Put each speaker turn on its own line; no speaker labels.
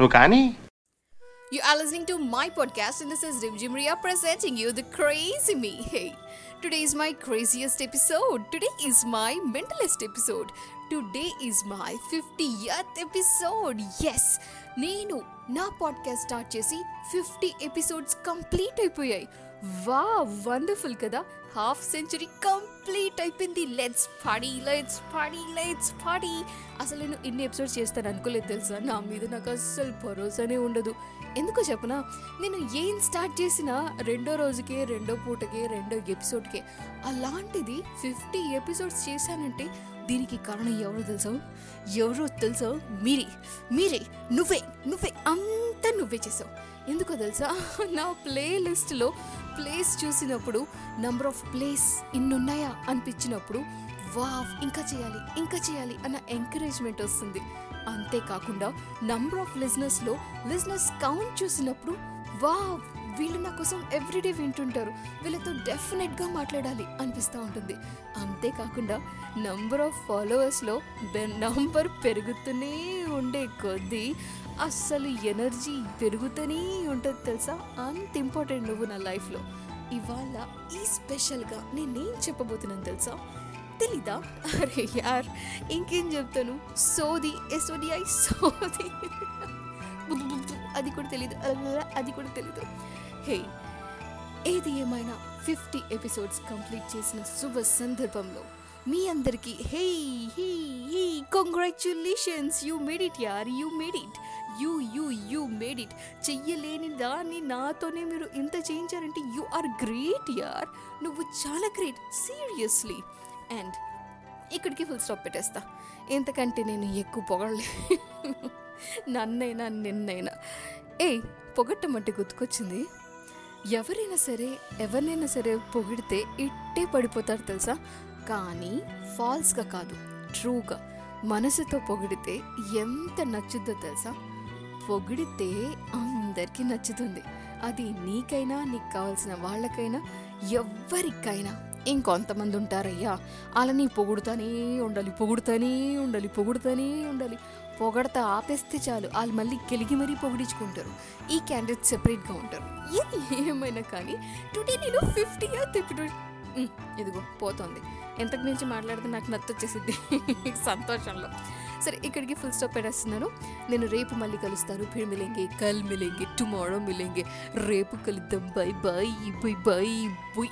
నువ్వు కానీ
You are listening to my podcast, and this is Rimjim Ria presenting you the crazy me. Hey, today is my craziest episode. Today is my mentalist episode. Today is my fifty 50th episode yes నేను నా podcast start చేసి fifty episodes complete అయిపోయాయి వా wonderful కదా. Half century complete అయిపోయింది. Let's party let's party let's party అసలు నేను ఇన్ని ఎపిసోడ్స్ చేస్తాను అనుకోలేదు తెలుసా? నా మీద నాకు అస్సలు భరోసానే ఉండదు. ఎందుకో చెప్పనా? నేను ఏం స్టార్ట్ చేసినా రెండో రోజుకే రెండో పూటకే రెండో ఎపిసోడ్కే అలాంటిది ఫిఫ్టీ ఎపిసోడ్స్ చేశానంటే దీనికి కారణం ఎవరో తెలుసా? ఎవరో తెలుసా? మీరే. మీరే. నువ్వే. నువ్వే. అంతా నువ్వే చేసావు. ఎందుకో తెలుసా? నా ప్లే లిస్ట్లో ప్లేస్ చూసినప్పుడు నంబర్ ఆఫ్ ప్లేస్ ఇన్నున్నాయా అనిపించినప్పుడు వావ్ ఇంకా చేయాలి ఇంకా చేయాలి అన్న ఎంకరేజ్మెంట్ వస్తుంది. అంతేకాకుండా నంబర్ ఆఫ్ లిజినెస్లో లిజినెస్ కౌంట్ చూసినప్పుడు వావ్ వీళ్ళు నా కోసం ఎవ్రీడే వింటుంటారు. వీళ్ళతో డెఫినెట్గా మాట్లాడాలి అనిపిస్తూ ఉంటుంది. అంతేకాకుండా నంబర్ ఆఫ్ ఫాలోవర్స్లో నంబర్ పెరుగుతూనే ఉండే కొద్దీ అస్సలు ఎనర్జీ పెరుగుతూనే ఉంటుంది తెలుసా? అంత ఇంపార్టెంట్ నువ్వు నా లైఫ్లో. ఇవాళ ఈ స్పెషల్గా నేనేం చెప్పబోతున్నాను తెలుసా? తెలీదా? అరే యార్ ఇంకేం చెప్తాను? సోది ఎస్ఓడిఐ సోది. అది కూడా తెలియదు అది కూడా తెలీదు. హే ఏది ఏమైనా ఫిఫ్టీ ఎపిసోడ్స్ కంప్లీట్ చేసిన శుభ సందర్భంలో మీ అందరికీ hey hey hey congratulations you made it యార్ you made it you you you made it చెయ్యలేని దాన్ని నాతోనే మీరు ఇంత చేయించారంటే యు ఆర్ గ్రేట్ యార్ నువ్వు చాలా గ్రేట్ సీరియస్లీ అండ్ ఇక్కడికి ఫుల్ స్టాప్ పెట్టేస్తా. ఎంతకంటే నేను ఎక్కువ పొగడలే. నన్నైనా నిన్నైనా. ఏ పొగట్టమంటే గుర్తుకొచ్చింది. ఎవరైనా సరే ఎవరినైనా సరే పొగిడితే ఇట్టే పడిపోతారు తెలుసా? కానీ ఫాల్స్గా కాదు ట్రూగా. మనసుతో పొగిడితే ఎంత నచ్చుద్దో తెలుసా? పొగిడితే అందరికీ నచ్చుతుంది. అది నీకైనా నీకు కావాల్సిన వాళ్ళకైనా ఎవరికైనా ఇంకొంతమంది ఉంటారయ్యా. వాళ్ళని పొగుడుతానే ఉండాలి పొగుడుతానే ఉండాలి పొగుడుతానే ఉండాలి. పొగడతా ఆపేస్తే చాలు. వాళ్ళు మళ్ళీ కెలిగి మరీ పొగిడించుకుంటారు. ఈ క్యాండిడేట్ సెపరేట్గా ఉంటారు. ఏది ఏమైనా కానీ టుడే నేను ఫిఫ్టీ ఇయర్ ఇదిగో పోతుంది. ఎంతకు మించి మాట్లాడితే నాకు నచ్చొచ్చేసింది సంతోషంలో. సరే ఇక్కడికి ఫుల్ స్టాప్ పెట్టేస్తున్నాను. నేను రేపు మళ్ళీ కలుస్తాను. ఫిర్ మిలేంగే కల్ మిలేంగే టుమారో మిలేంగే. రేపు కలుద్దాం. Bye bye bye bye bye.